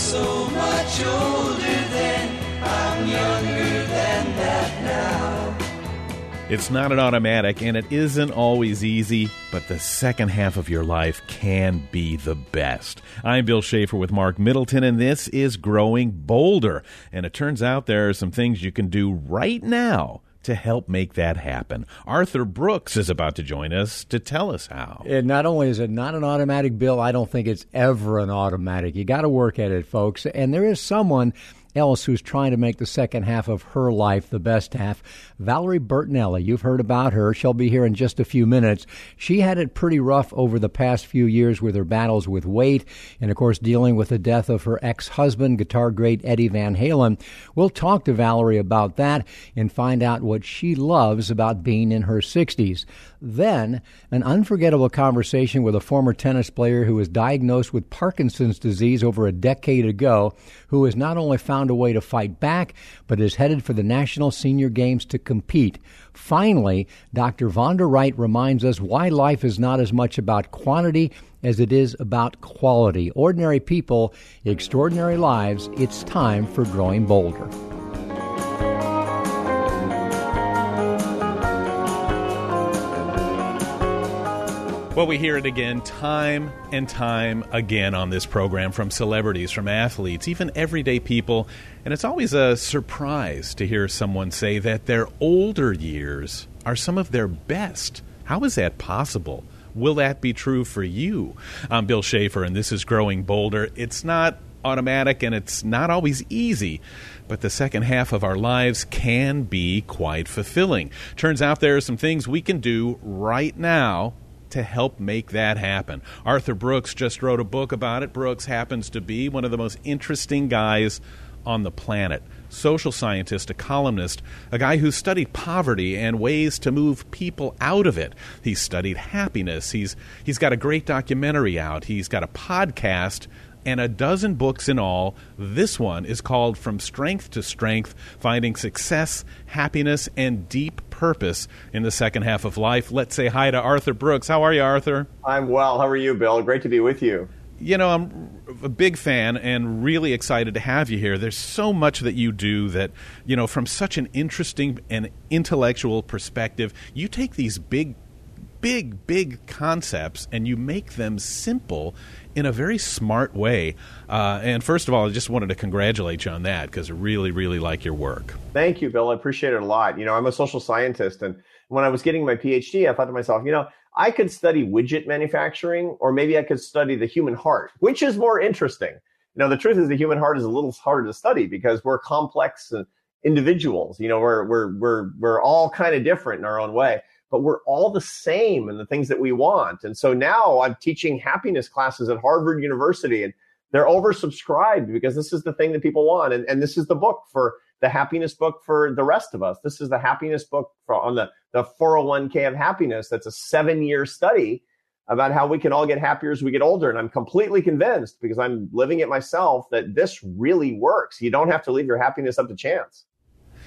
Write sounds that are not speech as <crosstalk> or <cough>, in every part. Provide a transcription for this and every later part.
so much older. I'm younger than that now. It's not an automatic and it isn't always easy, but the second half of your life can be the best. I'm Bill Schaefer with Mark Middleton, and this is Growing Bolder. And it turns out there are some things you can do right now to help make that happen. Arthur Brooks is about to join us to tell us how. And not only is it not an automatic bill, I don't think it's ever an automatic. You got to work at it, folks. And there is someone else who's trying to make the second half of her life the best half. Valerie Bertinelli, you've heard about her. She'll be here in just a few minutes. She had it pretty rough over the past few years with her battles with weight and, of course, dealing with the death of her ex husband, guitar great Eddie Van Halen. We'll talk to Valerie about that and find out what she loves about being in her 60s. Then, an unforgettable conversation with a former tennis player who was diagnosed with Parkinson's disease over a decade ago, who has not only found a way to fight back, but is headed for the National Senior Games to compete. Finally, Dr. Vonda Wright reminds us why life is not as much about quantity as it is about quality. Ordinary people, extraordinary lives, it's time for Growing Bolder. Well, we hear it again time and time again on this program from celebrities, from athletes, even everyday people. And it's always a surprise to hear someone say that their older years are some of their best. How is that possible? Will that be true for you? I'm Bill Schaefer, and this is Growing Bolder. It's not automatic and it's not always easy, but the second half of our lives can be quite fulfilling. Turns out there are some things we can do right now to help make that happen. Arthur Brooks just wrote a book about it. Brooks happens to be one of the most interesting guys on the planet. Social scientist, a columnist, a guy who studied poverty and ways to move people out of it. He's studied happiness. He's he's got a great documentary out. He's got a podcast and a dozen books in all. This one is called From Strength to Strength Finding Success, Happiness, and Deep Purpose in the Second Half of Life. Let's say hi to Arthur Brooks. How are you, Arthur? I'm well. How are you, Bill? Great to be with you. You know, I'm a big fan and really excited to have you here. There's so much that you do that, you know, from such an interesting and intellectual perspective, you take these big big, big concepts and you make them simple in a very smart way. Uh, and first of all, I just wanted to congratulate you on that because I really, really like your work. Thank you, Bill. I appreciate it a lot. You know, I'm a social scientist, and when I was getting my PhD, I thought to myself, you know, I could study widget manufacturing, or maybe I could study the human heart, which is more interesting. You know, the truth is the human heart is a little harder to study because we're complex individuals. You know, we're we're we're we're all kind of different in our own way but we're all the same in the things that we want. And so now I'm teaching happiness classes at Harvard University and they're oversubscribed because this is the thing that people want. And, and this is the book for the happiness book for the rest of us. This is the happiness book for, on the, the 401k of happiness. That's a seven year study about how we can all get happier as we get older. And I'm completely convinced because I'm living it myself that this really works. You don't have to leave your happiness up to chance.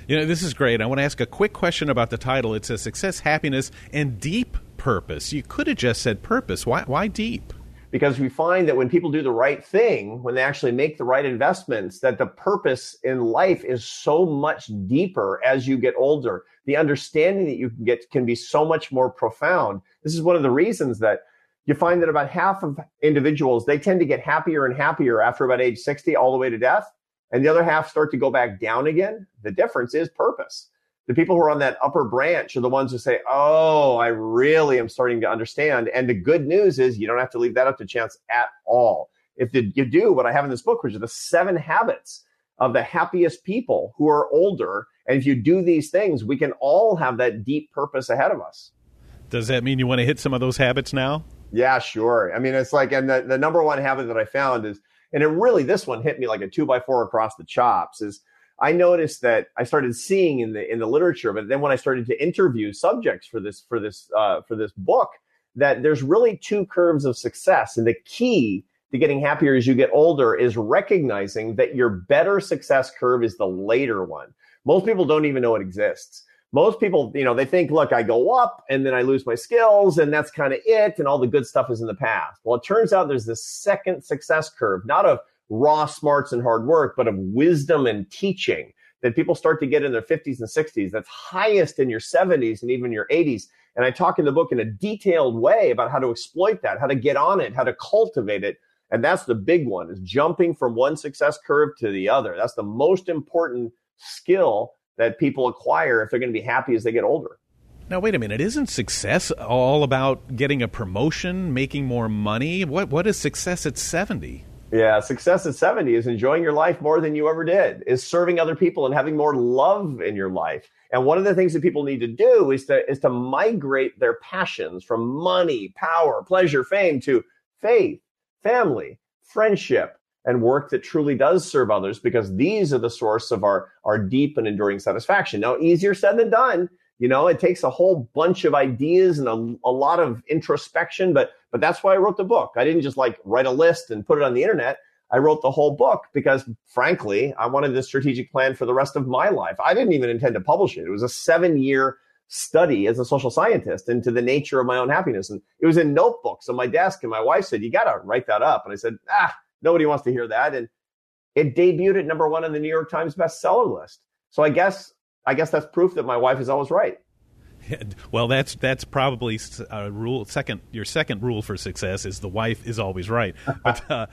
You know, this is great. I want to ask a quick question about the title. It says success, happiness, and deep purpose. You could have just said purpose. Why, why deep? Because we find that when people do the right thing, when they actually make the right investments, that the purpose in life is so much deeper as you get older. The understanding that you can get can be so much more profound. This is one of the reasons that you find that about half of individuals, they tend to get happier and happier after about age 60 all the way to death and the other half start to go back down again, the difference is purpose. The people who are on that upper branch are the ones who say, Oh, I really am starting to understand. And the good news is you don't have to leave that up to chance at all. If you do what I have in this book, which are the seven habits of the happiest people who are older, and if you do these things, we can all have that deep purpose ahead of us. Does that mean you want to hit some of those habits now? Yeah, sure. I mean, it's like, and the, the number one habit that I found is and it really this one hit me like a two by four across the chops is I noticed that I started seeing in the in the literature, but then when I started to interview subjects for this for this uh, for this book, that there's really two curves of success, and the key to getting happier as you get older is recognizing that your better success curve is the later one. Most people don't even know it exists most people, you know, they think, look, I go up and then I lose my skills and that's kind of it. And all the good stuff is in the past. Well, it turns out there's this second success curve, not of raw smarts and hard work, but of wisdom and teaching that people start to get in their 50s and 60s. That's highest in your 70s and even your 80s. And I talk in the book in a detailed way about how to exploit that, how to get on it, how to cultivate it. And that's the big one is jumping from one success curve to the other. That's the most important skill that people acquire if they're going to be happy as they get older. Now wait a minute, isn't success all about getting a promotion, making more money? What what is success at 70? Yeah, success at 70 is enjoying your life more than you ever did, is serving other people and having more love in your life. And one of the things that people need to do is to is to migrate their passions from money, power, pleasure, fame to faith, family, friendship, and work that truly does serve others because these are the source of our, our deep and enduring satisfaction. Now, easier said than done. You know, it takes a whole bunch of ideas and a, a lot of introspection, but but that's why I wrote the book. I didn't just like write a list and put it on the internet. I wrote the whole book because frankly, I wanted this strategic plan for the rest of my life. I didn't even intend to publish it. It was a seven year study as a social scientist into the nature of my own happiness. And it was in notebooks on my desk. And my wife said, You got to write that up. And I said, Ah, nobody wants to hear that. And it debuted at number one on the New York Times bestseller list. So I guess, I guess that's proof that my wife is always right. <laughs> Well, that's that's probably a rule. Second, your second rule for success is the wife is always right. <laughs> But uh,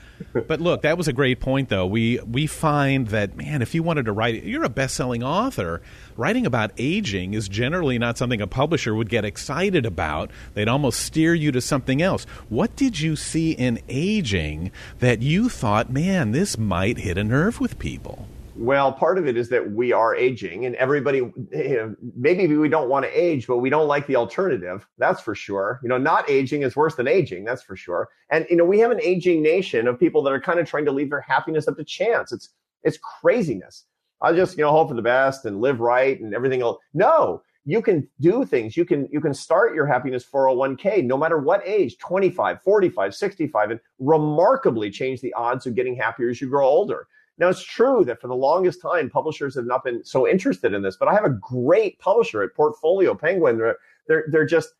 but look, that was a great point, though. We we find that man, if you wanted to write, you're a best-selling author. Writing about aging is generally not something a publisher would get excited about. They'd almost steer you to something else. What did you see in aging that you thought, man, this might hit a nerve with people? Well, part of it is that we are aging, and everybody, you know, maybe we don't want to age, but we don't like the alternative. That's for sure. You know, not aging is worse than aging. That's for sure. And you know, we have an aging nation of people that are kind of trying to leave their happiness up to chance. It's it's craziness. I just you know hope for the best and live right and everything else. No, you can do things. You can you can start your happiness 401k no matter what age, 25, 45, 65 and remarkably change the odds of getting happier as you grow older. Now, it's true that for the longest time, publishers have not been so interested in this, but I have a great publisher at Portfolio Penguin. They're, they're, they're just,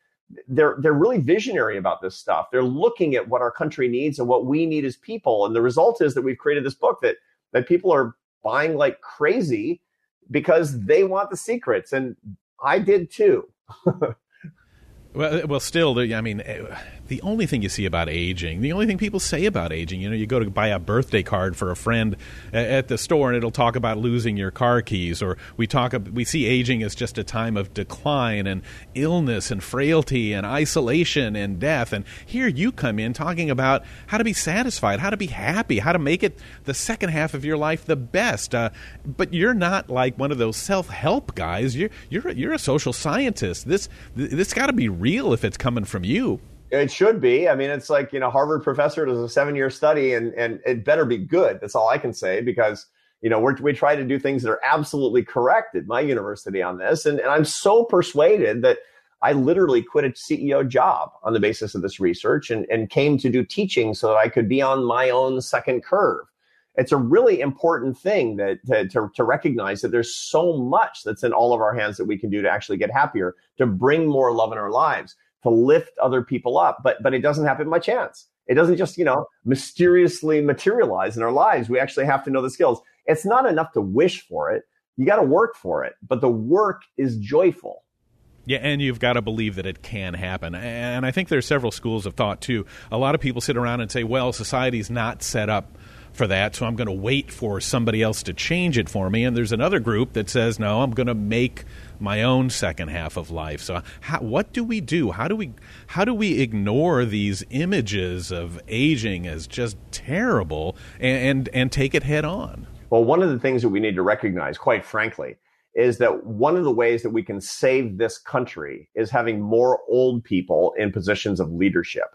they're, they're really visionary about this stuff. They're looking at what our country needs and what we need as people. And the result is that we've created this book that, that people are buying like crazy because they want the secrets. And I did too. <laughs> well, uh, well, still, I mean, eh, the only thing you see about aging, the only thing people say about aging, you know, you go to buy a birthday card for a friend uh, at the store and it'll talk about losing your car keys, or we talk, we see aging as just a time of decline and illness and frailty and isolation and death. And here you come in talking about how to be satisfied, how to be happy, how to make it the second half of your life the best. Uh, but you're not like one of those self help guys. You're you're you're a social scientist. This this got to be real if it's coming from you. It should be. I mean, it's like, you know, Harvard professor does a seven year study and, and it better be good. That's all I can say because, you know, we we try to do things that are absolutely correct at my university on this. And, and I'm so persuaded that I literally quit a CEO job on the basis of this research and, and came to do teaching so that I could be on my own second curve. It's a really important thing that to, to, to recognize that there's so much that's in all of our hands that we can do to actually get happier, to bring more love in our lives to lift other people up. But but it doesn't happen by chance. It doesn't just, you know, mysteriously materialize in our lives. We actually have to know the skills. It's not enough to wish for it. You got to work for it, but the work is joyful. Yeah, and you've got to believe that it can happen. And I think there's several schools of thought too. A lot of people sit around and say, "Well, society's not set up for that, so I'm going to wait for somebody else to change it for me." And there's another group that says, "No, I'm going to make my own second half of life. So, how, what do we do? How do we how do we ignore these images of aging as just terrible and, and, and take it head on? Well, one of the things that we need to recognize, quite frankly, is that one of the ways that we can save this country is having more old people in positions of leadership.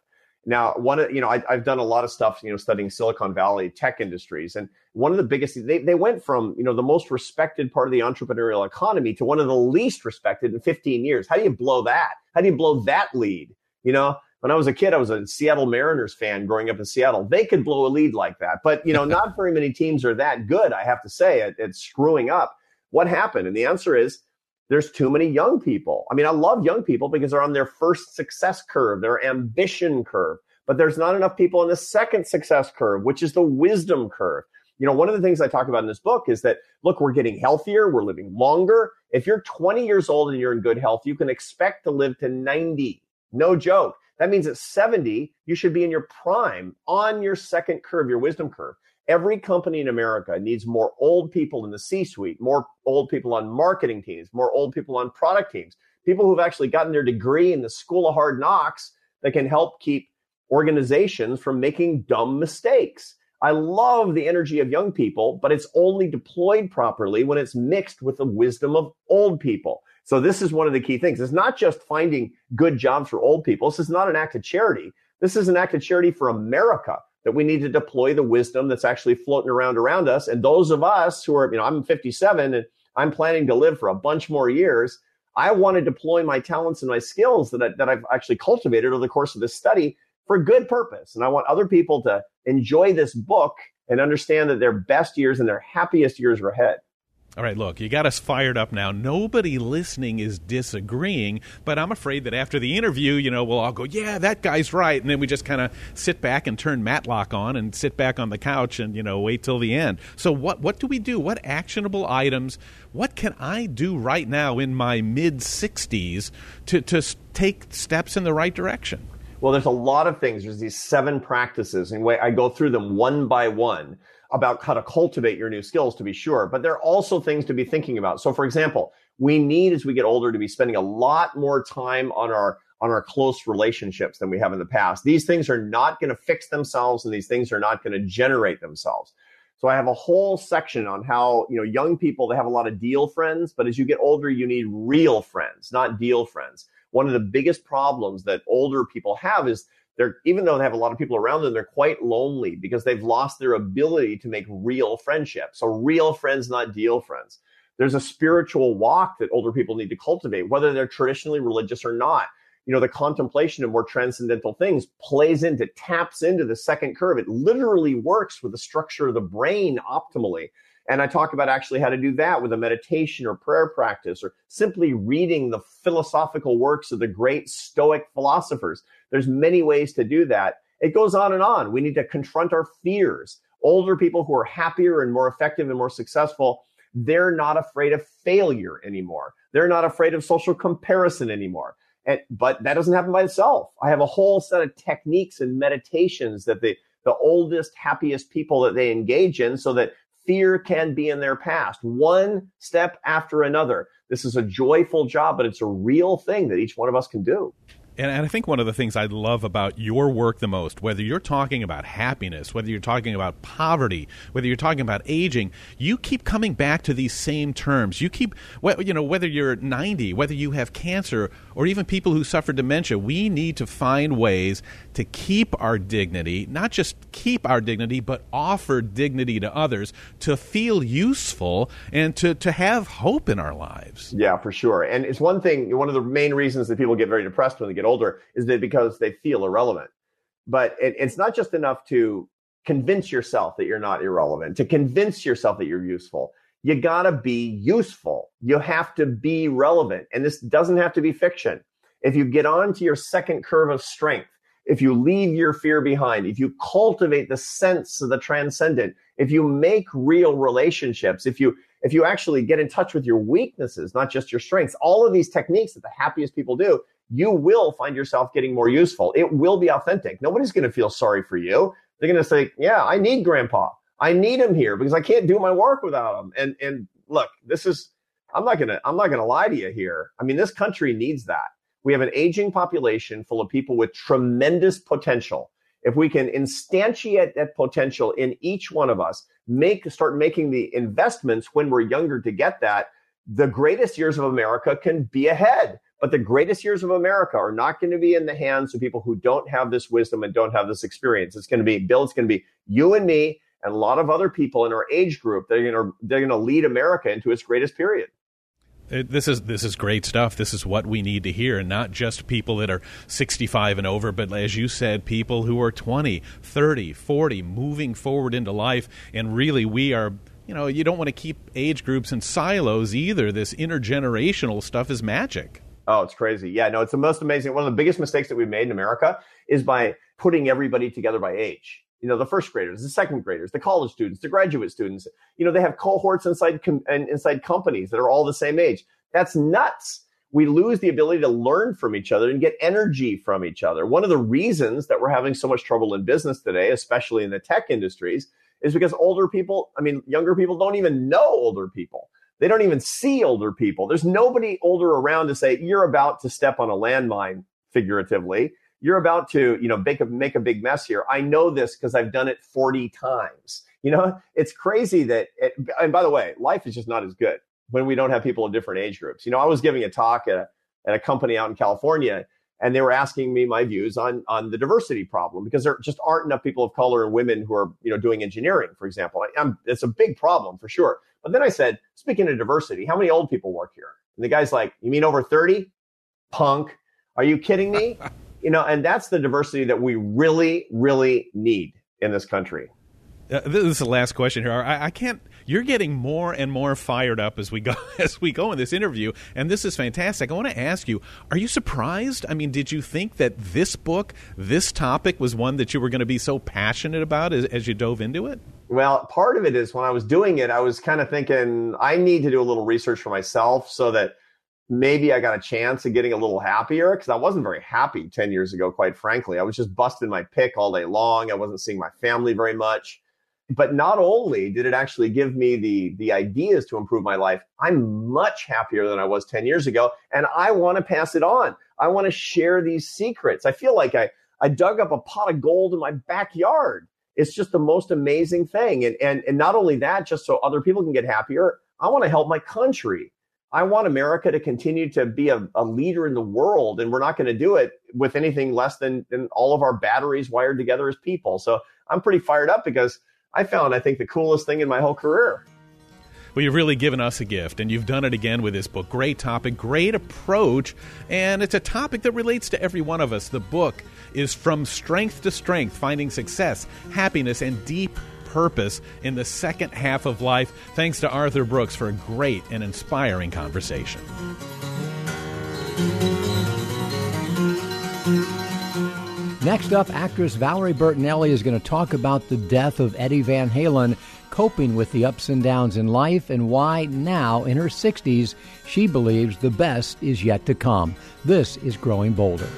Now, one of you know, I, have done a lot of stuff, you know, studying Silicon Valley tech industries, and one of the biggest they they went from you know the most respected part of the entrepreneurial economy to one of the least respected in 15 years. How do you blow that? How do you blow that lead? You know, when I was a kid, I was a Seattle Mariners fan growing up in Seattle. They could blow a lead like that, but you know, not very many teams are that good. I have to say, at, at screwing up. What happened? And the answer is there's too many young people. I mean, I love young people because they're on their first success curve, their ambition curve. But there's not enough people in the second success curve, which is the wisdom curve. You know, one of the things I talk about in this book is that, look, we're getting healthier, we're living longer. If you're 20 years old and you're in good health, you can expect to live to 90. No joke. That means at 70, you should be in your prime on your second curve, your wisdom curve. Every company in America needs more old people in the C suite, more old people on marketing teams, more old people on product teams, people who've actually gotten their degree in the school of hard knocks that can help keep organizations from making dumb mistakes. I love the energy of young people, but it's only deployed properly when it's mixed with the wisdom of old people. So this is one of the key things. It's not just finding good jobs for old people. This is not an act of charity. This is an act of charity for America that we need to deploy the wisdom that's actually floating around around us. And those of us who are, you know, I'm 57 and I'm planning to live for a bunch more years. I want to deploy my talents and my skills that, I, that I've actually cultivated over the course of this study for good purpose. And I want other people to enjoy this book and understand that their best years and their happiest years are ahead. All right, look, you got us fired up now. Nobody listening is disagreeing, but I'm afraid that after the interview, you know, we'll all go, yeah, that guy's right. And then we just kind of sit back and turn Matlock on and sit back on the couch and, you know, wait till the end. So, what, what do we do? What actionable items, what can I do right now in my mid 60s to, to take steps in the right direction? Well, there's a lot of things. There's these seven practices, and I go through them one by one about how to cultivate your new skills to be sure, but there are also things to be thinking about. So, for example, we need as we get older to be spending a lot more time on our on our close relationships than we have in the past. These things are not going to fix themselves and these things are not going to generate themselves. So I have a whole section on how, you know, young people they have a lot of deal friends, but as you get older you need real friends, not deal friends. One of the biggest problems that older people have is they're even though they have a lot of people around them, they're quite lonely because they've lost their ability to make real friendships. So real friends, not deal friends. There's a spiritual walk that older people need to cultivate, whether they're traditionally religious or not. You know, the contemplation of more transcendental things plays into, taps into the second curve. It literally works with the structure of the brain optimally. And I talk about actually how to do that with a meditation or prayer practice or simply reading the philosophical works of the great Stoic philosophers. There's many ways to do that. It goes on and on. We need to confront our fears. Older people who are happier and more effective and more successful, they're not afraid of failure anymore. They're not afraid of social comparison anymore. And, but that doesn't happen by itself. I have a whole set of techniques and meditations that the, the oldest, happiest people that they engage in so that fear can be in their past, one step after another. This is a joyful job, but it's a real thing that each one of us can do. And, and I think one of the things I love about your work the most, whether you're talking about happiness, whether you're talking about poverty, whether you're talking about aging, you keep coming back to these same terms. You keep, you know, whether you're 90, whether you have cancer, or even people who suffer dementia, we need to find ways to keep our dignity, not just keep our dignity, but offer dignity to others, to feel useful, and to, to have hope in our lives. Yeah, for sure. And it's one thing, one of the main reasons that people get very depressed when they get older is that because they feel irrelevant. But it, it's not just enough to convince yourself that you're not irrelevant, to convince yourself that you're useful. You gotta be useful. You have to be relevant. And this doesn't have to be fiction. If you get on to your second curve of strength, if you leave your fear behind, if you cultivate the sense of the transcendent, if you make real relationships, if you if you actually get in touch with your weaknesses, not just your strengths, all of these techniques that the happiest people do, you will find yourself getting more useful. It will be authentic. Nobody's going to feel sorry for you. They're going to say, yeah, I need grandpa. I need him here because I can't do my work without him. And, and look, this is, I'm not going to, I'm not going to lie to you here. I mean, this country needs that. We have an aging population full of people with tremendous potential. If we can instantiate that potential in each one of us, make, start making the investments when we're younger to get that, the greatest years of America can be ahead. But the greatest years of America are not going to be in the hands of people who don't have this wisdom and don't have this experience. It's going to be, Bill, it's going to be you and me and a lot of other people in our age group. that are going to, they're going to lead America into its greatest period. It, this is this is great stuff. This is what we need to hear, and not just people that are 65 and over, but as you said, people who are 20, 30, 40, moving forward into life. And really, we are you know, you don't want to keep age groups in silos either. This intergenerational stuff is magic. Oh, it's crazy. Yeah, no, it's the most amazing. One of the biggest mistakes that we've made in America is by putting everybody together by age. You know, the first graders, the second graders, the college students, the graduate students. You know, they have cohorts inside com- inside companies that are all the same age. That's nuts. We lose the ability to learn from each other and get energy from each other. One of the reasons that we're having so much trouble in business today, especially in the tech industries, is because older people, I mean, younger people don't even know older people. They don't even see older people. There's nobody older around to say, you're about to step on a landmine, figuratively. You're about to, you know, make a, make a big mess here. I know this because I've done it 40 times. You know, it's crazy that, eh, it, and by the way, life is just not as good when we don't have people in different age groups. You know, I was giving a talk at a, at a company out in California and they were asking me my views on on the diversity problem because there just aren't enough people of color and women who are you know doing engineering, for example. I, it's a big problem for sure. But then I said, speaking of diversity, how many old people work here? And the guy's like, you mean over thirty? Punk? Are you kidding me? <laughs> you know, and that's the diversity that we really, really need in this country. Uh, this is the last question here. I, I, can't. You're getting more and more fired up as we go <laughs> as we go in this interview, and this is fantastic. I want to ask you: Are you surprised? I mean, did you think that this book, this topic, was one that you were going to be so passionate about as, as you dove into it? Well, part of it is when I was doing it, I was kind of thinking I need to do a little research for myself so that maybe I got a chance of getting a little happier because I wasn't very happy 10 years ago, quite frankly. I was just busting my pick all day long. I wasn't seeing my family very much. But not only did it actually give me the, the ideas to improve my life, I'm much happier than I was 10 years ago. And I want to pass it on. I want to share these secrets. I feel like I, I dug up a pot of gold in my backyard. It's just the most amazing thing. And, and, and not only that, just so other people can get happier, I want to help my country. I want America to continue to be a, a leader in the world, and we're not going to do it with anything less than, than all of our batteries wired together as people. So I'm pretty fired up because I found, I think, the coolest thing in my whole career. Well, you've really given us a gift, and you've done it again with this book. Great topic, great approach, and it's a topic that relates to every one of us. The book is From Strength to Strength Finding Success, Happiness, and Deep purpose in the second half of life. Thanks to Arthur Brooks for a great and inspiring conversation. Next up, actress Valerie Bertinelli is going to talk about the death of Eddie Van Halen, coping with the ups and downs in life, and why now, in her 60s, she believes the best is yet to come. This is Growing Bolder.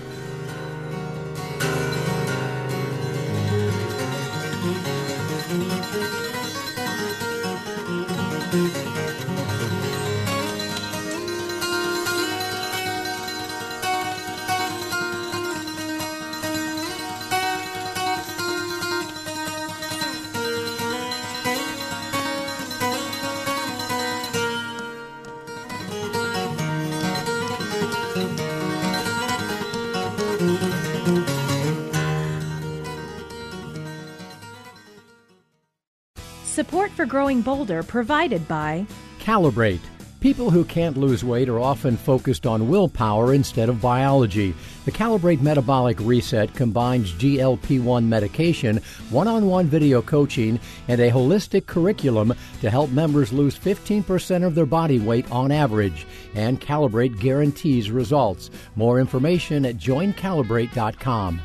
Growing Bolder provided by Calibrate. People who can't lose weight are often focused on willpower instead of biology. The Calibrate Metabolic Reset combines GLP 1 medication, one on one video coaching, and a holistic curriculum to help members lose 15% of their body weight on average. And Calibrate guarantees results. More information at joincalibrate.com.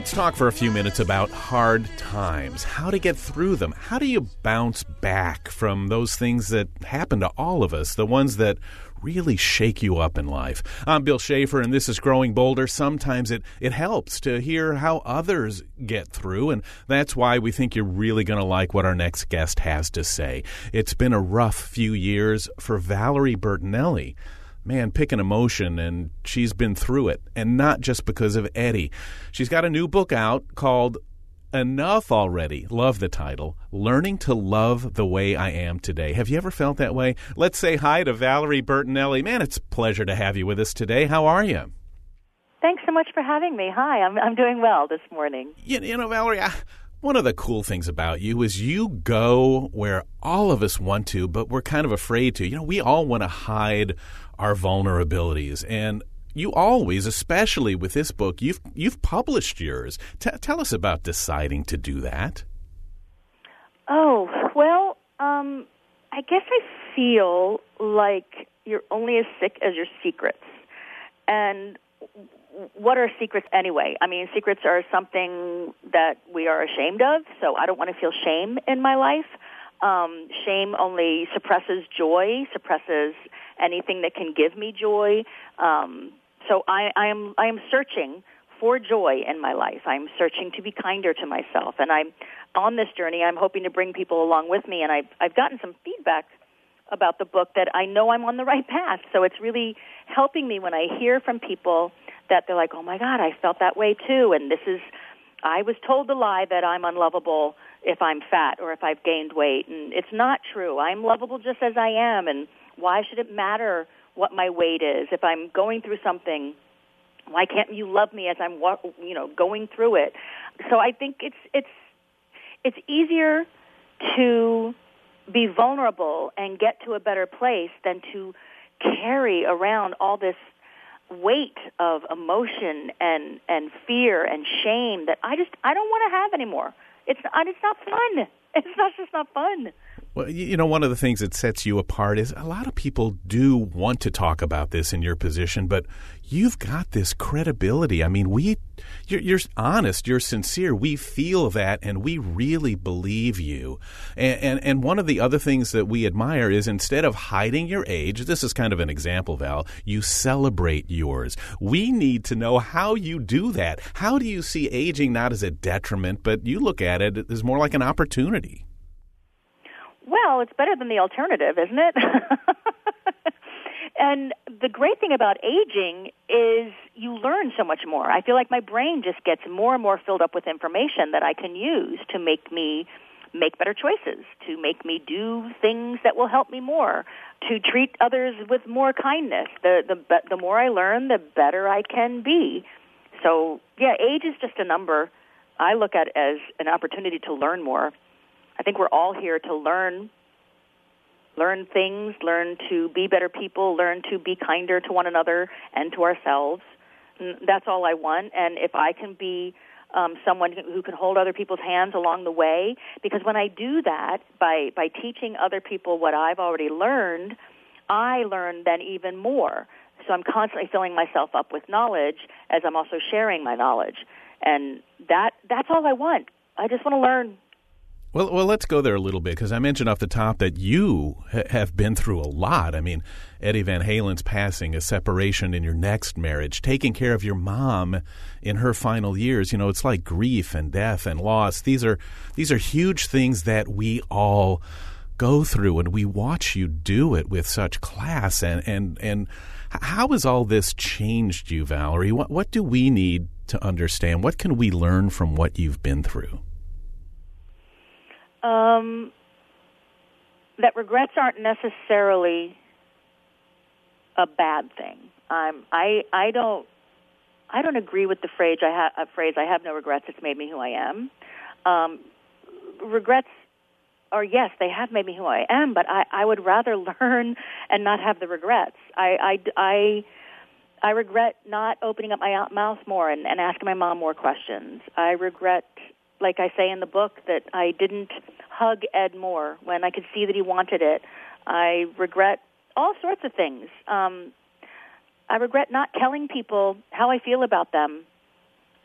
let's talk for a few minutes about hard times, how to get through them. How do you bounce back from those things that happen to all of us, the ones that really shake you up in life? I'm Bill Schaefer, and this is Growing Bolder. Sometimes it, it helps to hear how others get through, and that's why we think you're really going to like what our next guest has to say. It's been a rough few years for Valerie Bertinelli man, pick an emotion, and she's been through it, and not just because of Eddie. She's got a new book out called Enough Already. Love the title. Learning to Love the Way I Am Today. Have you ever felt that way? Let's say hi to Valerie Bertinelli. Man, it's a pleasure to have you with us today. How are you? Thanks so much for having me. Hi, I'm, I'm doing well this morning. You, you know, Valerie, I, one of the cool things about you is you go where all of us want to, but we're kind of afraid to. You know, we all want to hide our vulnerabilities and you always, especially with this book, you've you've published yours. T- tell us about deciding to do that. Oh well, um, I guess I feel like you're only as sick as your secrets. And what are secrets anyway? I mean, secrets are something that we are ashamed of, so I don't want to feel shame in my life. Um, shame only suppresses joy, suppresses anything that can give me joy. Um, so I, I am I am searching for joy in my life. I'm searching to be kinder to myself, and I'm on this journey. I'm hoping to bring people along with me, and I've I've gotten some feedback about the book that I know I'm on the right path. So it's really helping me when I hear from people that they're like, "Oh my God, I felt that way too," and this is I was told the lie that I'm unlovable if I'm fat or if I've gained weight, and it's not true. I'm lovable just as I am, and why should it matter what my weight is if I'm going through something? Why can't you love me as I'm, you know, going through it? So I think it's it's it's easier to be vulnerable and get to a better place than to carry around all this weight of emotion and and fear and shame that I just I don't want to have anymore. It's it's not fun. <laughs> It's not just not fun. Well, you know, one of the things that sets you apart is a lot of people do want to talk about this in your position, but you've got this credibility. I mean, we, you're, you're honest, you're sincere. We feel that, and we really believe you. And, and and one of the other things that we admire is instead of hiding your age, this is kind of an example, Val. You celebrate yours. We need to know how you do that. How do you see aging not as a detriment, but you look at it as more like an opportunity? Well, it's better than the alternative, isn't it? <laughs> and the great thing about aging is you learn so much more. I feel like my brain just gets more and more filled up with information that I can use to make me make better choices, to make me do things that will help me more, to treat others with more kindness. The the the more I learn, the better I can be. So, yeah, age is just a number. I look at it as an opportunity to learn more I think we're all here to learn learn things, learn to be better people, learn to be kinder to one another and to ourselves. That's all I want. And if I can be um, someone who can hold other people's hands along the way, because when I do that by by teaching other people what I've already learned, I learn then even more. So I'm constantly filling myself up with knowledge as I'm also sharing my knowledge, and that that's all I want. I just want to learn well, well, let's go there a little bit because I mentioned off the top that you ha- have been through a lot. I mean, Eddie Van Halen's passing, a separation in your next marriage, taking care of your mom in her final years. You know, it's like grief and death and loss. These are these are huge things that we all go through, and we watch you do it with such class. And and and how has all this changed you, Valerie? What what do we need to understand? What can we learn from what you've been through? Um, that regrets aren't necessarily a bad thing. Um, I I don't I don't agree with the phrase I have a phrase I have no regrets. It's made me who I am. Um, regrets are yes, they have made me who I am, but I, I would rather <laughs> learn and not have the regrets. I I I, I regret not opening up my mouth more and, and asking my mom more questions. I regret like I say in the book, that I didn't hug Ed more when I could see that he wanted it. I regret all sorts of things. Um, I regret not telling people how I feel about them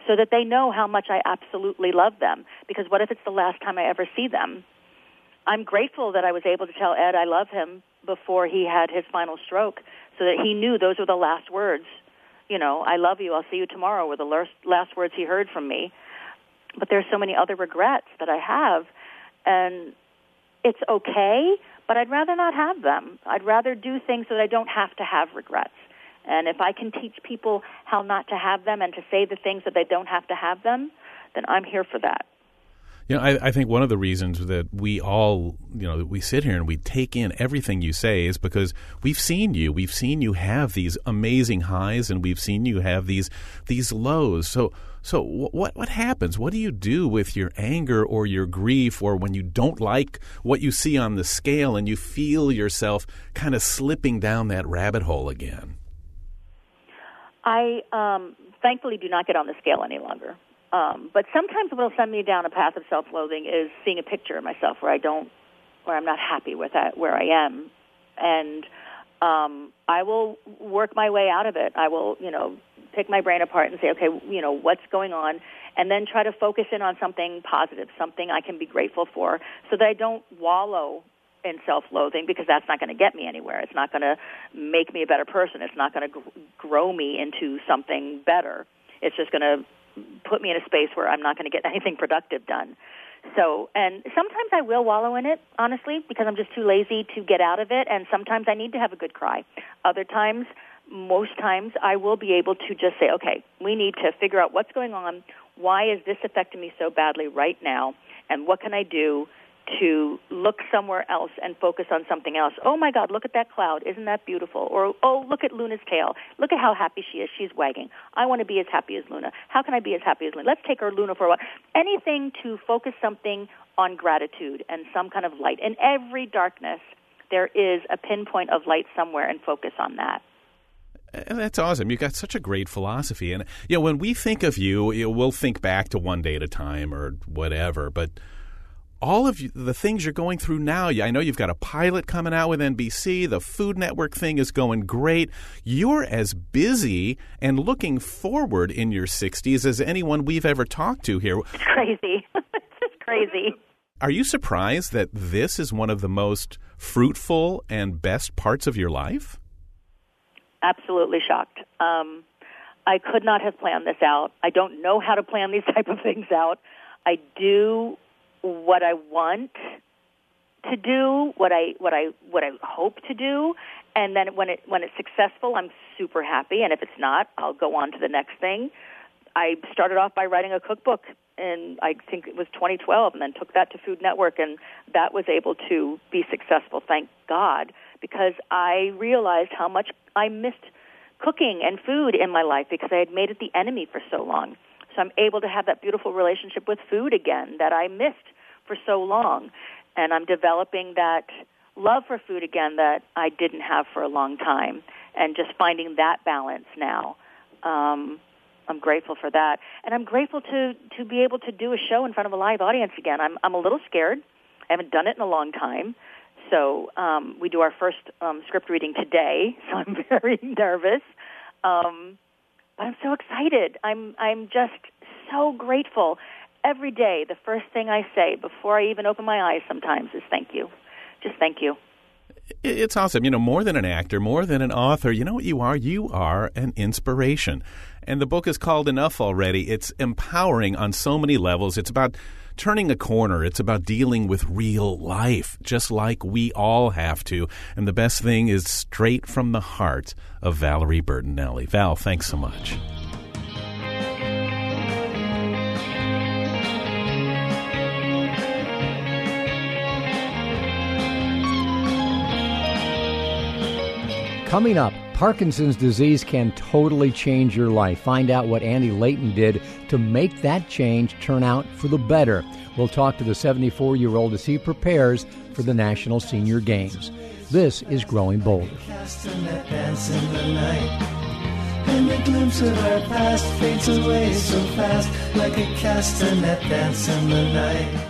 so that they know how much I absolutely love them. Because what if it's the last time I ever see them? I'm grateful that I was able to tell Ed I love him before he had his final stroke so that he knew those were the last words. You know, I love you, I'll see you tomorrow were the last, words he heard from me but there's so many other regrets that I have, and it's okay, but I'd rather not have them. I'd rather do things so that I don't have to have regrets. And if I can teach people how not to have them and to say the things that they don't have to have them, then I'm here for that. You know, I, I, think one of the reasons that we all, you know, we sit here and we take in everything you say is because we've seen you. We've seen you have these amazing highs, and we've seen you have these these lows. So, so what what happens? What do you do with your anger or your grief, or when you don't like what you see on the scale and you feel yourself kind of slipping down that rabbit hole again? I um, thankfully do not get on the scale any longer. Um, but sometimes what will send me down a path of self-loathing is seeing a picture of myself where I don't, where I'm not happy with that, where I am, and um, I will work my way out of it. I will, you know, pick my brain apart and say, okay, you know, what's going on, and then try to focus in on something positive, something I can be grateful for, so that I don't wallow in self-loathing because that's not going to get me anywhere. It's not going to make me a better person. It's not going to gr- grow me into something better. It's just going to put me in a space where I'm not going to get <laughs> anything productive done. So, and sometimes I will wallow in it, honestly, because I'm just too lazy to get out of it, and sometimes I need to have a good cry. Other times, most times, I will be able to just say, okay, we need to figure out what's going on. Why is this affecting me so badly right now? And what can I do to look somewhere else and focus on something else. Oh my God, look at that cloud. Isn't that beautiful? Or, oh, look at Luna's tail. Look at how happy she is. She's wagging. I want to be as happy as Luna. How can I be as happy as Luna? Let's take our Luna for a while. Anything to focus something on gratitude and some kind of light. In every darkness, there is a pinpoint of light somewhere and focus on that. And that's awesome. You've got such a great philosophy. And, you know, when we think of you, you know, we'll think back to one day at a time or whatever, but – all of the things you're going through now. I know you've got a pilot coming out with NBC. The Food Network thing is going great. You're as busy and looking forward in your 60s as anyone we've ever talked to here. It's crazy. <laughs> it's just crazy. Are you surprised that this is one of the most fruitful and best parts of your life? Absolutely shocked. Um, I could not have planned this out. I don't know how to plan these <laughs> type of things out. I do what I want to do, what I what I what I hope to do, and then when it when it's successful, I'm super happy, and if it's not, I'll go on to the next thing. I started off by writing a cookbook and I think it was 2012 and then took that to Food Network and that was able to be successful thank God because I realized how much I missed cooking and food in my life because I had made it the enemy for so long. So I'm able to have that beautiful relationship with food again that I missed for so long. And I'm developing that love for food again that I didn't have for a long time, and just finding that balance now. Um, I'm grateful for that, and I'm grateful to to be able to do a show in front of a live audience again. I'm I'm a little scared. I haven't done it in a long time, so um, we do our first um, script reading today. <laughs> So I'm <laughs> very nervous, um, I'm so excited. I'm I'm just so grateful every day, the first thing I say before I even open my eyes sometimes is thank you. Just thank you. It's awesome. You know, more than an actor, more than an author, you know what you are? You are an inspiration. And the book is called Enough Already. It's empowering on so many levels. It's about turning a corner. It's about dealing with real life, just like we all have to. And the best thing is straight from the heart of Valerie Bertinelli. Val, thanks so much. Coming up, Parkinson's disease can totally change your life. Find out what Andy Layton did to make that change turn out for the better. We'll talk to the 74 year old as he prepares for the National Senior Games. This is Growing Bolder. And the glimpse of our past fades away so fast, like a castanet dance in the night.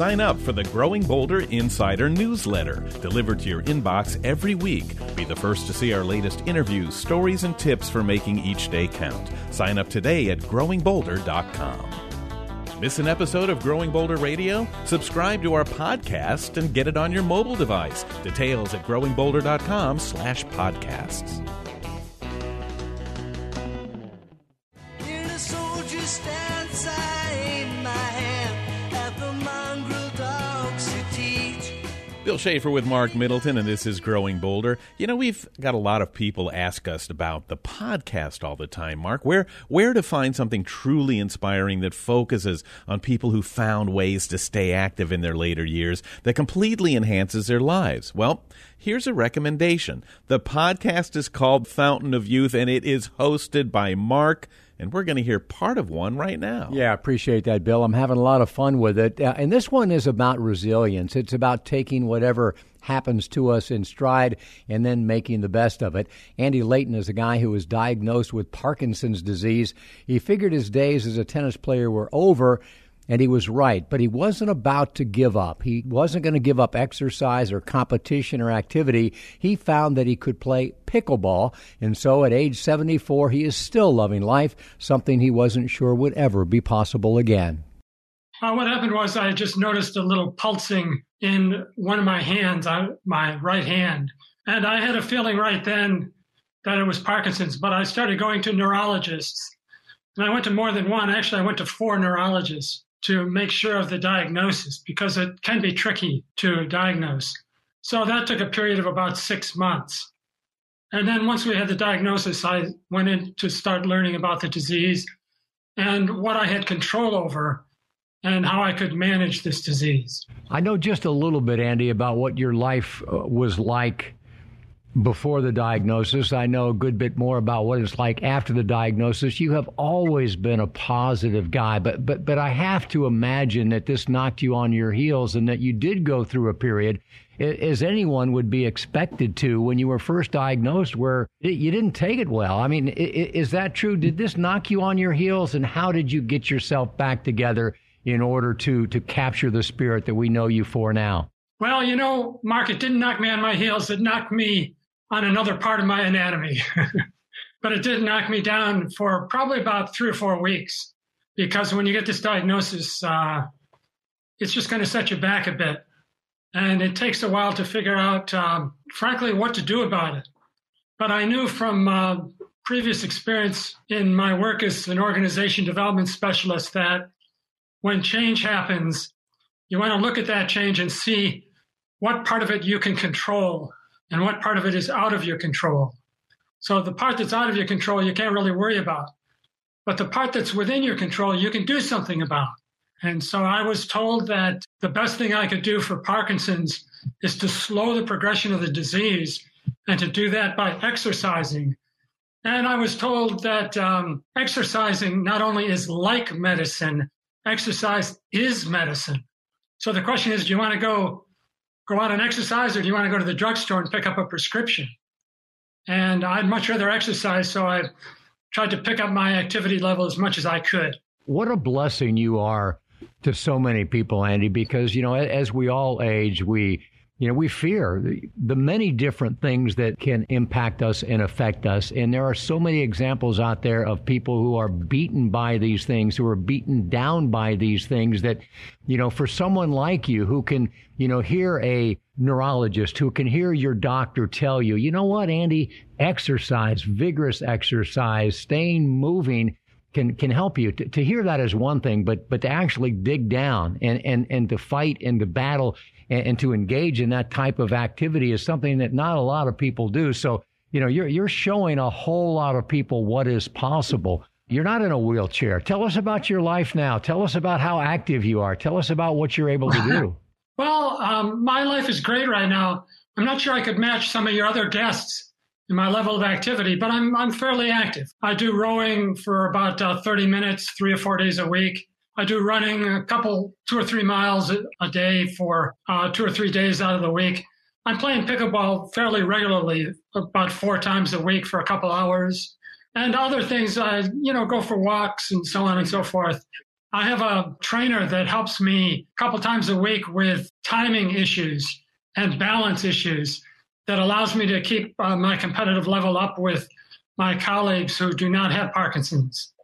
Sign up for the Growing Bolder Insider newsletter, delivered to your inbox every week. Be the first to see our latest interviews, stories, and tips for making each day count. Sign up today at growingbolder.com. Miss an episode of Growing Bolder Radio? Subscribe to our podcast and get it on your mobile device. Details at growingbolder.com slash podcasts. Bill Schaefer with Mark Middleton, and this is Growing Bolder. You know, we've got a lot of people ask us about the podcast all the time, Mark. Where where to find something truly inspiring that focuses on people who found ways to stay active in their later years that completely enhances their lives? Well, here's a recommendation. The podcast is called Fountain of Youth, and it is hosted by Mark and we're going to hear part of one right now. Yeah, I appreciate that, Bill. I'm having a lot of fun with it. Uh, and this one is about resilience. It's about taking whatever happens to us in stride and then making the best of it. Andy Layton is a guy who was diagnosed with Parkinson's disease. He figured his days as a tennis player were over And he was right, but he wasn't about to give up. He wasn't going to give up exercise or competition or activity. He found that he could play pickleball, and so at age 74, he is still loving life, something he wasn't sure would ever be possible again. Uh, what happened was I just noticed a little pulsing in one of my hands, uh, my right hand. And I had a feeling right then that it was Parkinson's, but I started going to neurologists. And I went to more than one. Actually, I went to four neurologists to make sure of the diagnosis because it can be tricky to diagnose. So that took a period of about six months. And then once we had the diagnosis, I went in to start learning about the disease and what I had control over and how I could manage this disease. I know just a little bit, Andy, about what your life uh, was like before the diagnosis. I know a good bit more about what it's like after the diagnosis. You have always been a positive guy, but but but I have to imagine that this knocked you on your heels and that you did go through a period as anyone would be expected to when you were first diagnosed where you didn't take it well. I mean, is that true? Did this knock you on your heels and how did you get yourself back together in order to to capture the spirit that we know you for now? Well, you know, Mark, it didn't knock me on my heels. It knocked me on another part of my anatomy. <laughs> but it did knock me down for probably about three or four weeks because when you get this diagnosis, uh, it's just going to set you back a bit. And it takes a while to figure out, um, frankly, what to do about it. But I knew from uh, previous experience in my work as an organization development specialist that when change happens, you want to look at that change and see what part of it you can control and what part of it is out of your control. So the part that's out of your control, you can't really worry about. But the part that's within your control, you can do something about. And so I was told that the best thing I could do for Parkinson's is to slow the progression of the disease and to do that by exercising. And I was told that um, exercising not only is like medicine, exercise is medicine. So the question is do you want to go go out and exercise or do you want to go to the drugstore and pick up a prescription? And I'd much rather exercise, so I tried to pick up my activity level as much as I could. What a blessing you are to so many people, Andy, because, you know, as we all age, we you know, we fear the, many different things that can impact us and affect us. And there are so many examples out there of people who are beaten by these things, who are beaten down by these things that, you know, for someone like you who can, you know, hear a neurologist, who can hear your doctor tell you, you know what, Andy, exercise, vigorous exercise, staying moving can can help you to, to hear that is one thing but but to actually dig down and and and to fight and to battle and, and to engage in that type of activity is something that not a lot of people do. So, you know, you're, you're showing a whole lot of people what is possible. You're not in a wheelchair. Tell us about your life now. Tell us about how active you are. Tell us about what you're able to do. <laughs> well, um, my life is great right now. I'm not sure I could match some of your other guests in my level of activity, but I'm, I'm fairly active. I do rowing for about uh, 30 minutes, three or four days a week. I do running a couple, two or three miles a day for uh, two or three days out of the week. I'm playing pickleball fairly regularly, about four times a week for a couple hours. And other things, I, you know, go for walks and so on and so forth. I have a trainer that helps me a couple times a week with timing issues and balance issues that allows me to keep uh, my competitive level up with my colleagues who do not have Parkinson's.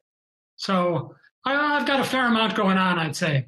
So I've got a fair amount going on, I'd say.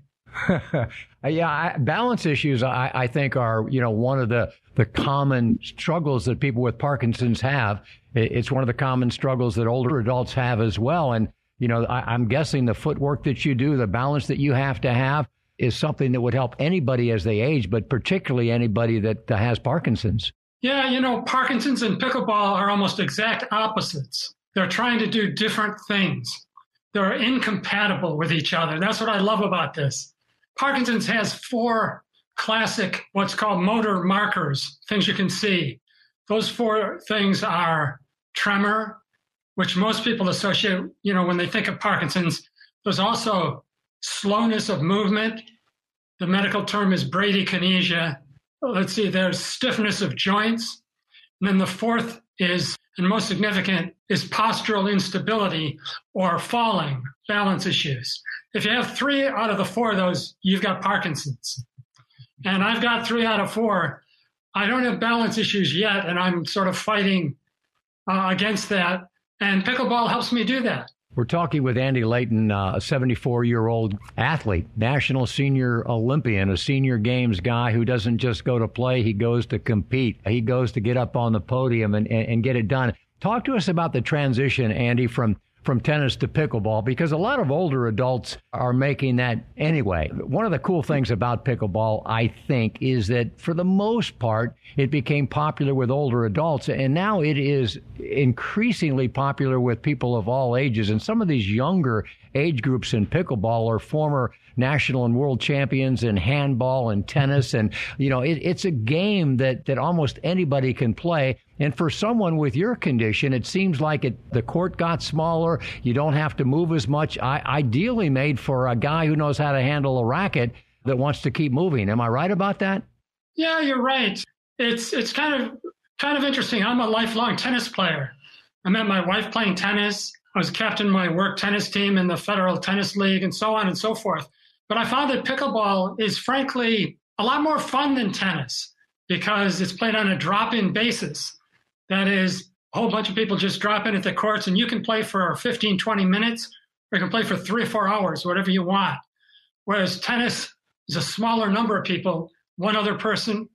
<laughs> Uh, yeah, I, balance issues, I, I, think, are you know one of the the common struggles that people with Parkinson's have. It's one of the common struggles that older adults have as well. And you know, I, I'm guessing the footwork that you do, the balance that you have to have, is something that would help anybody as they age, but particularly anybody that has Parkinson's. Yeah, you know, Parkinson's and pickleball are almost exact opposites. They're trying to do different things they're incompatible with each other. That's what I love about this. Parkinson's has four classic, what's called motor markers, things you can see. Those four things are tremor, which most people associate, you know, when they think of Parkinson's. There's also slowness of movement. The medical term is bradykinesia. Let's see, there's stiffness of joints. And then the fourth is and most significant is postural instability or falling balance issues. If you have three out of the four of those, you've got Parkinson's. And I've got three out of four. I don't have balance issues yet, and I'm sort of fighting uh, against that. And pickleball helps me do that. We're talking with Andy Layton, uh, a 74 year old athlete, national senior Olympian, a senior games guy who doesn't just go to play, he goes to compete. He goes to get up on the podium and, and, and get it done. Talk to us about the transition, Andy, from from tennis to pickleball because a lot of older adults are making that anyway. One of the cool things about pickleball, I think, is that for the most part, it became popular with older adults and now it is increasingly popular with people of all ages. And some of these younger age groups in pickleball are former national and world champions in handball and tennis. And, you know, it, it's a game that, that almost anybody can play. And for someone with your condition, it seems like it, the court got smaller. You don't have to move as much. I, ideally made for a guy who knows how to handle a racket that wants to keep moving. Am I right about that? Yeah, you're right. It's it's kind of kind of interesting. I'm a lifelong tennis player. I met my wife playing tennis. I was captain of my work tennis team in the Federal Tennis League and so on and so forth. But I found that pickleball is frankly a lot more fun than tennis because it's played on a drop in basis. That is, a whole bunch of people just drop in at the courts and you can play for 15, 20 minutes or you can play for three or four hours, whatever you want. Whereas tennis is a smaller number of people, one other person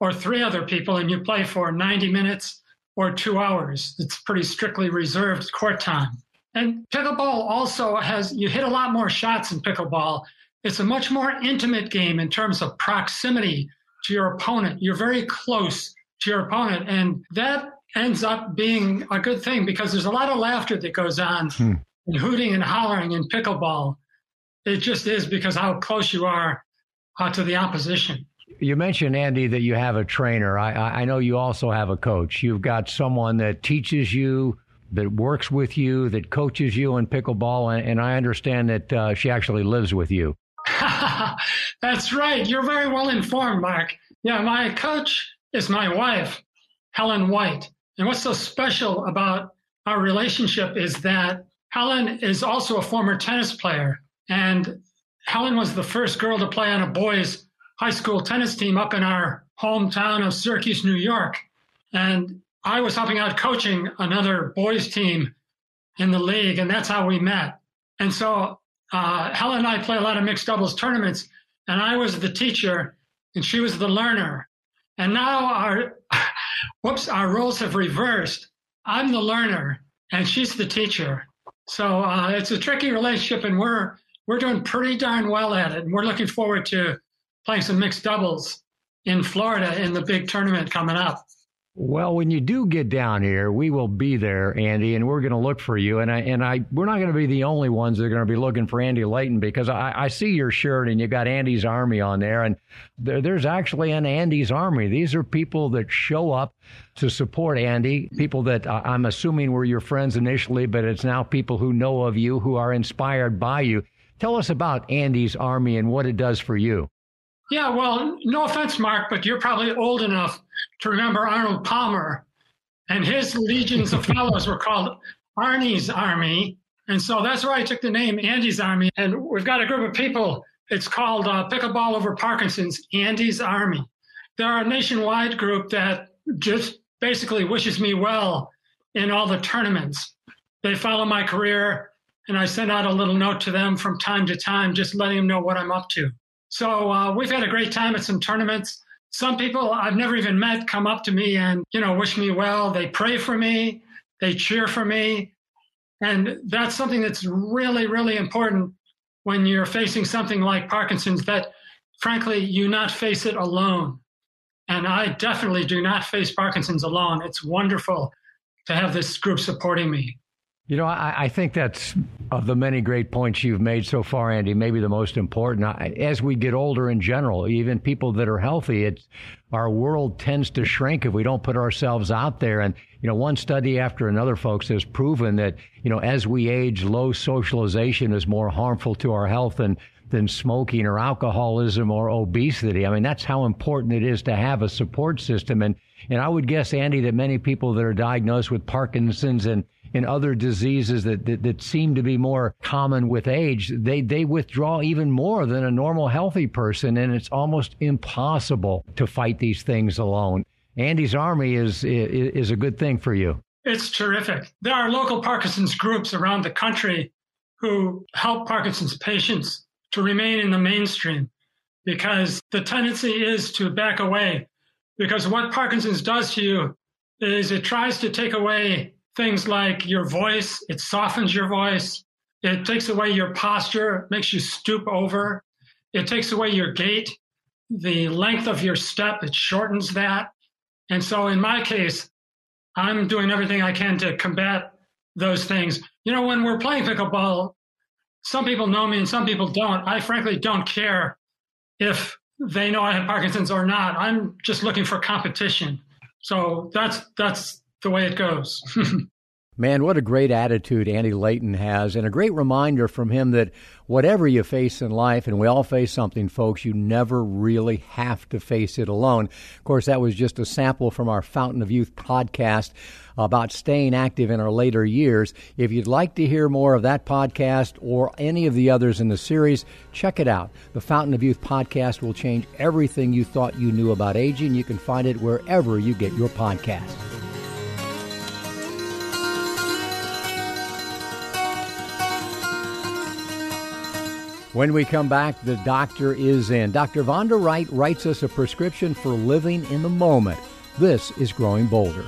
or three other people, and you play for 90 minutes or two hours. It's pretty strictly reserved court time. And pickleball also has, you hit a lot more shots in pickleball. It's a much more intimate game in terms of proximity to your opponent. You're very close to your opponent. And that ends up being a good thing because there's a lot of laughter that goes on hmm. and hooting and hollering in pickleball. It just is because how close you are uh, to the opposition. You mentioned, Andy, that you have a trainer. I, I know you also have a coach. You've got someone that teaches you, that works with you, that coaches you in pickleball, and, and I understand that uh, she actually lives with you. <laughs> That's right. You're very well informed, Mark. Yeah, my coach is my wife, Helen White. And what's so special about our relationship is that Helen is also a former tennis player. And Helen was the first girl to play on a boys' high school tennis team up in our hometown of Syracuse, New York. And I was helping out coaching another boys' team in the league, and that's how we met. And so uh, Helen and I play a lot of mixed doubles tournaments, and I was the teacher, and she was the learner. And now our <laughs> whoops, our roles have reversed. I'm the learner, and she's the teacher. So uh, it's a tricky relationship, and we're we're doing pretty darn well at it. And we're looking forward to playing some mixed doubles in Florida in the big tournament coming up. Well, when you do get down here, we will be there, Andy, and we're going to look for you. And I and I, we're not going to be the only ones that are going to be looking for Andy Layton because I, I see your shirt and you got Andy's Army on there, and there, there's actually an Andy's Army. These are people that show up to support Andy, people that uh, I'm assuming were your friends initially, but it's now people who know of you, who are inspired by you. Tell us about Andy's Army and what it does for you. Yeah, well, no offense, Mark, but you're probably old enough to remember Arnold Palmer. And his legions of fellows were called Arnie's Army. And so that's where I took the name Andy's Army. And we've got a group of people. It's called uh, Pickleball Over Parkinson's, Andy's Army. They're a nationwide group that just basically wishes me well in all the tournaments. They follow my career, and I send out a little note to them from time to time, just letting them know what I'm up to. So uh, we've had a great time at some tournaments. Some people I've never even met come up to me and, you know, wish me well. They pray for me, they cheer for me. And that's something that's really, really important when you're facing something like Parkinson's that, frankly, you not face it alone. And I definitely do not face Parkinson's alone. It's wonderful to have this group supporting me. You know, I, I, think that's of the many great points you've made so far, Andy. Maybe the most important. As we get older in general, even people that are healthy, it's our world tends to shrink if we don't put ourselves out there. And you know, one study after another, folks, has proven that you know, as we age, low socialization is more harmful to our health than than smoking or alcoholism or obesity. I mean, that's how important it is to have a support system. And, and I would guess, Andy, that many people that are diagnosed with Parkinson's and in other diseases that, that, that, seem to be more common with age, they, they withdraw even more than a normal healthy person, and it's almost impossible to fight these things alone. Andy's Army is, is, is a good thing for you. It's terrific. There are local Parkinson's groups around the country who help Parkinson's patients to remain in the mainstream because the tendency is to back away. Because what Parkinson's does to you is it tries to take away things like your voice, it softens your voice, it takes away your posture, makes you stoop over, it takes away your gait, the length of your step, it shortens that. And so in my case, I'm doing everything I can to combat those things. You know, when we're playing pickleball, some people know me and some people don't. I frankly don't care if they know I have Parkinson's or not. I'm just looking for competition. So that's that's the way it goes. <laughs> Man, what a great attitude Andy Layton has, and a great reminder from him that whatever you face in life, and we all face something, folks, you never really have to face it alone. Of course, that was just a sample from our Fountain of Youth podcast about staying active in our later years. If you'd like to hear more of that podcast or any of the others in the series, check it out. The Fountain of Youth podcast will change everything you thought you knew about aging. You can find it wherever you get your podcasts. When we come back, the doctor is in. Dr. Vonda Wright writes us a prescription for living in the moment. This is Growing Bolder.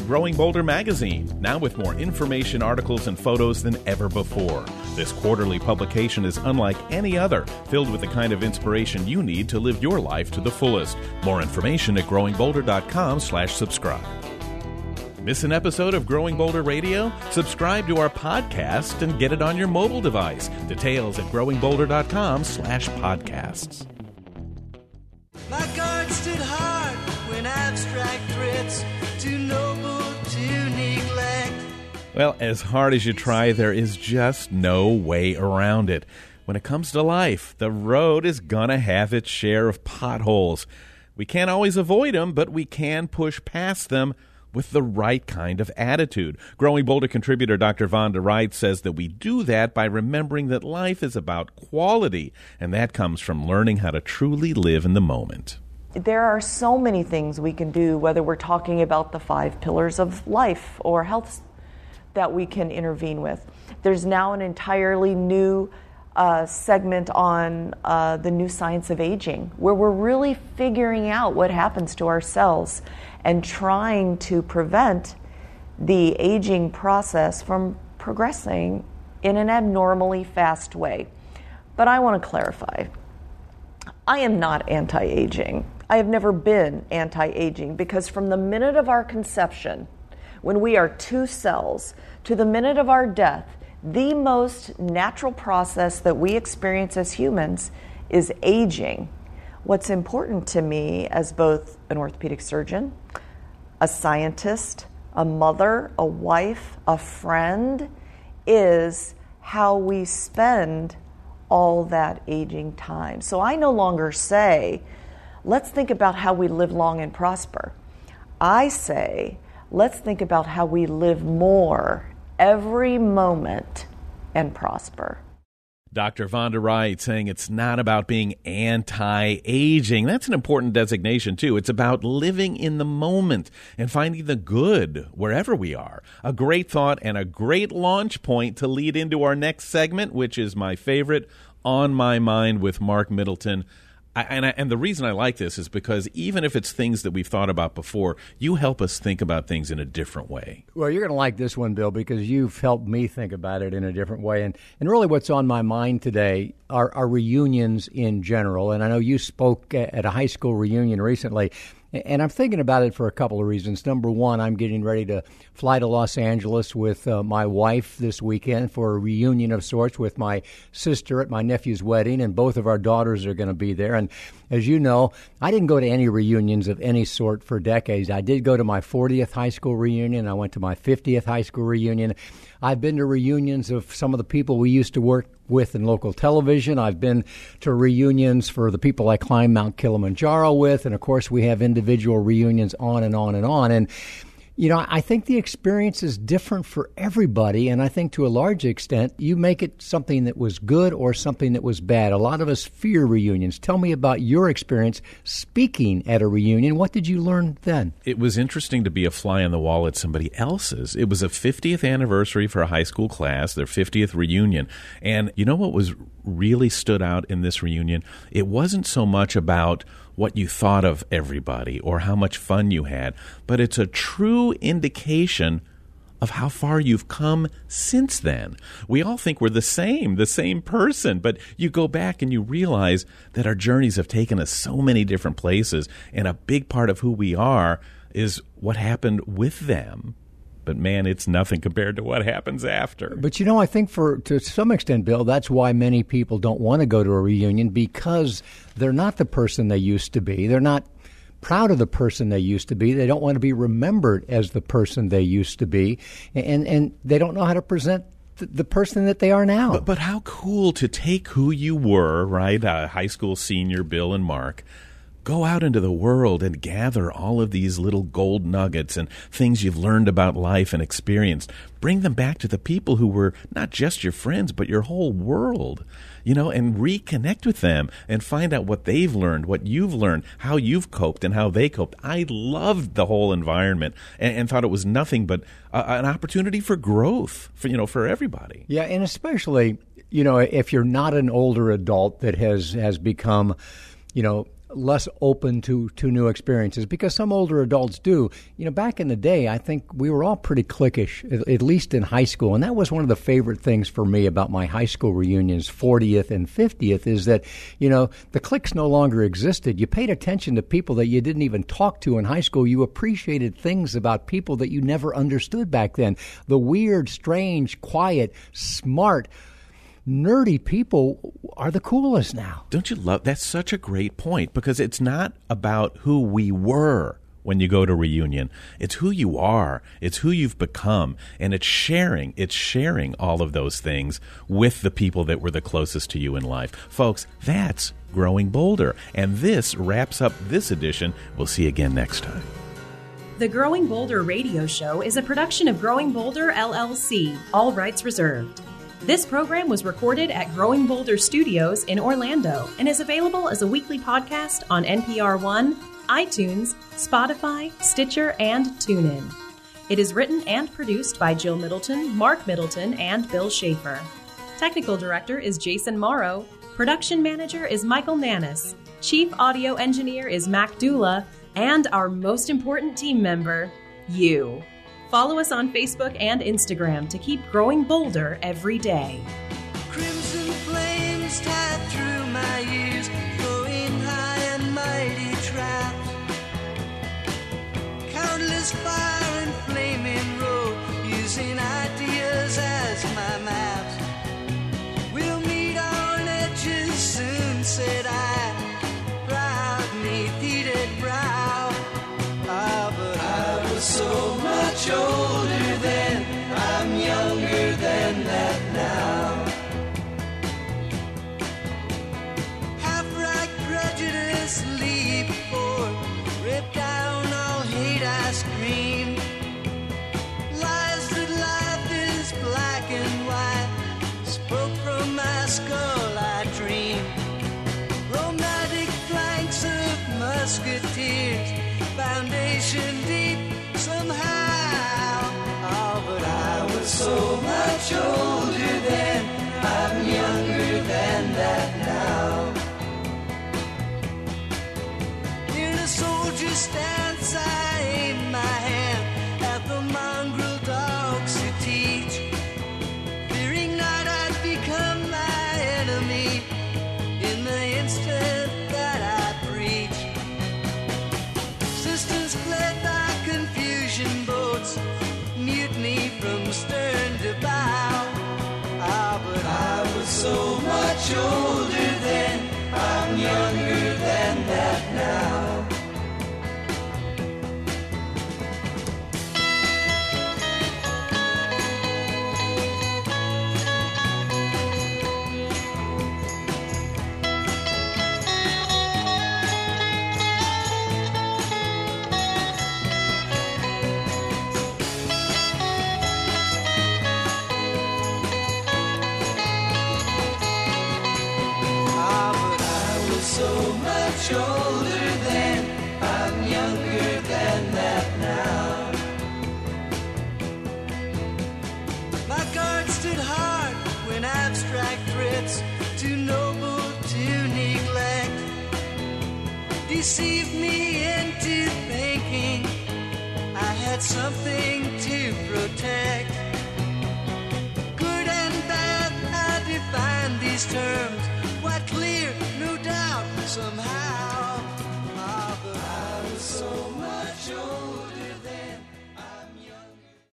To Growing Bolder magazine, now with more information, articles, and photos than ever before. This quarterly publication is unlike any other, filled with the kind of inspiration you need to live your life to the fullest. More information at growingbolder.com/subscribe. Miss an episode of Growing Bolder Radio? Subscribe to our podcast and get it on your mobile device. Details at growingbolder.com/podcasts. My guard stood hard when abstract threats Well, as hard as you try, there is just no way around it. When it comes to life, the road is gonna have its share of potholes. We can't always avoid them, but we can push past them with the right kind of attitude. Growing Bolder contributor Dr. Vonda Wright says that we do that by remembering that life is about quality, and that comes from learning how to truly live in the moment there are so many things we can do, whether we're talking about the five pillars of life or health that we can intervene with. There's now an entirely new uh, segment on uh, the new science of aging, where we're really figuring out what happens to our cells and trying to prevent the aging process from progressing in an abnormally fast way. But I want to clarify I am not anti aging. I have never been anti aging because from the minute of our conception, when we are two cells, to the minute of our death, the most natural process that we experience as humans is aging. What's important to me as both an orthopedic surgeon, a scientist, a mother, a wife, a friend, is how we spend all that aging time. So I no longer say, let's think about how we live long and prosper. I say, let's think about how we live more every moment and prosper. Dr. Vonda Wright saying it's not about being anti aging. That's an important designation, too. It's about living in the moment and finding the good wherever we are. A great thought and a great launch point to lead into our next segment, which is my favorite On My Mind with Mark Middleton. I, and, I, and the reason I like this is because even if it's things that we've thought about before, you help us think about things in a different way. Well, you're going to like this one, Bill, because you've helped me think about it in a different way. And, and really, what's on my mind today are, are reunions in general. And I know you spoke at a high school reunion recently. And I'm thinking about it for a couple of reasons. Number one, I'm getting ready to fly to Los Angeles with uh, my wife this weekend for a reunion of sorts with my sister at my nephew's wedding, and both of our daughters are going to be there. And as you know, I didn't go to any reunions of any sort for decades. I did go to my 40th high school reunion, I went to my 50th high school reunion. I've been to reunions of some of the people we used to work with in local television. I've been to reunions for the people I climbed Mount Kilimanjaro with. And of course, we have individual reunions on and on and on. And you know, I think the experience is different for everybody, and I think to a large extent, you make it something that was good or something that was bad. A lot of us fear reunions. Tell me about your experience speaking at a reunion. What did you learn then? It was interesting to be a fly on the wall at somebody else's. It was a 50th anniversary for a high school class, their 50th reunion. And you know what was really stood out in this reunion? It wasn't so much about what you thought of everybody or how much fun you had, but it's a true indication of how far you've come since then. We all think we're the same, the same person, but you go back and you realize that our journeys have taken us so many different places, and a big part of who we are is what happened with them but man, it's nothing compared to what happens after. But you know, I think for to some extent, Bill, that's why many people don't want to go to a reunion because they're not the person they used to be. They're not proud of the person they used to be. They don't want to be remembered as the person they used to be, and and they don't know how to present the person that they are now. But, but how cool to take who you were, right? Uh, high school senior Bill and Mark, Go out into the world and gather all of these little gold nuggets and things you've learned about life and experienced. Bring them back to the people who were not just your friends, but your whole world, you know, and reconnect with them and find out what they've learned, what you've learned, how you've coped, and how they coped. I loved the whole environment and, and thought it was nothing but a, an opportunity for growth, for you know, for everybody. Yeah, and especially you know if you're not an older adult that has has become you know less open to, to new experiences because some older adults do. You know, back in the day, I think we were all pretty cliquish, at, at, least in high school. And that was one of the favorite things for me about my high school reunions, 40th and 50th, is that, you know, the cliques no longer existed. You paid attention to people that you didn't even talk to in high school. You appreciated things about people that you never understood back then. The weird, strange, quiet, smart, nerdy people are the coolest now. Don't you love that's such a great point because it's not about who we were when you go to reunion. It's who you are. It's who you've become and it's sharing. It's sharing all of those things with the people that were the closest to you in life. Folks, that's growing bolder. And this wraps up this edition. We'll see you again next time. The Growing Bolder radio show is a production of Growing Bolder LLC, all rights reserved. This program was recorded at Growing Bolder Studios in Orlando and is available as a weekly podcast on NPR One, iTunes, Spotify, Stitcher, and TuneIn. It is written and produced by Jill Middleton, Mark Middleton, and Bill Schaefer. Technical director is Jason Morrow. Production manager is Michael Nannis. Chief audio engineer is Mac Dula. And our most important team member, you. Follow us on Facebook and Instagram to keep growing bolder every day. Crimson flames tied through my ears, high and mighty trapped. Countless fire and flaming road, using ideas as my maps. So the soldier stands deceived me into thinking I had something